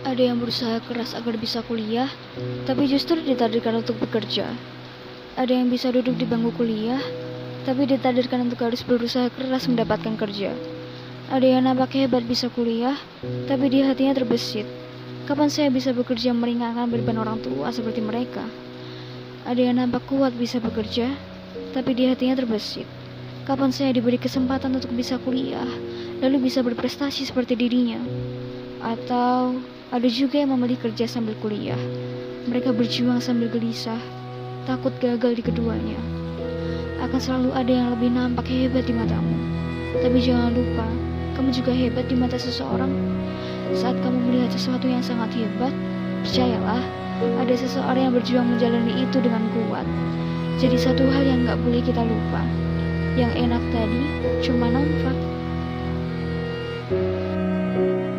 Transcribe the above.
Ada yang berusaha keras agar bisa kuliah, tapi justru ditakdirkan untuk bekerja. Ada yang bisa duduk di bangku kuliah, tapi ditakdirkan untuk harus berusaha keras mendapatkan kerja. Ada yang nampak hebat bisa kuliah, tapi di hatinya terbesit. Kapan saya bisa bekerja meringankan beban orang tua seperti mereka? Ada yang nampak kuat bisa bekerja, tapi di hatinya terbesit. Kapan saya diberi kesempatan untuk bisa kuliah, lalu bisa berprestasi seperti dirinya? Atau ada juga yang memilih kerja sambil kuliah. Mereka berjuang sambil gelisah, takut gagal di keduanya. Akan selalu ada yang lebih nampak hebat di matamu. Tapi jangan lupa, kamu juga hebat di mata seseorang. Saat kamu melihat sesuatu yang sangat hebat, percayalah, ada seseorang yang berjuang menjalani itu dengan kuat. Jadi satu hal yang gak boleh kita lupa. Yang enak tadi cuma nampak.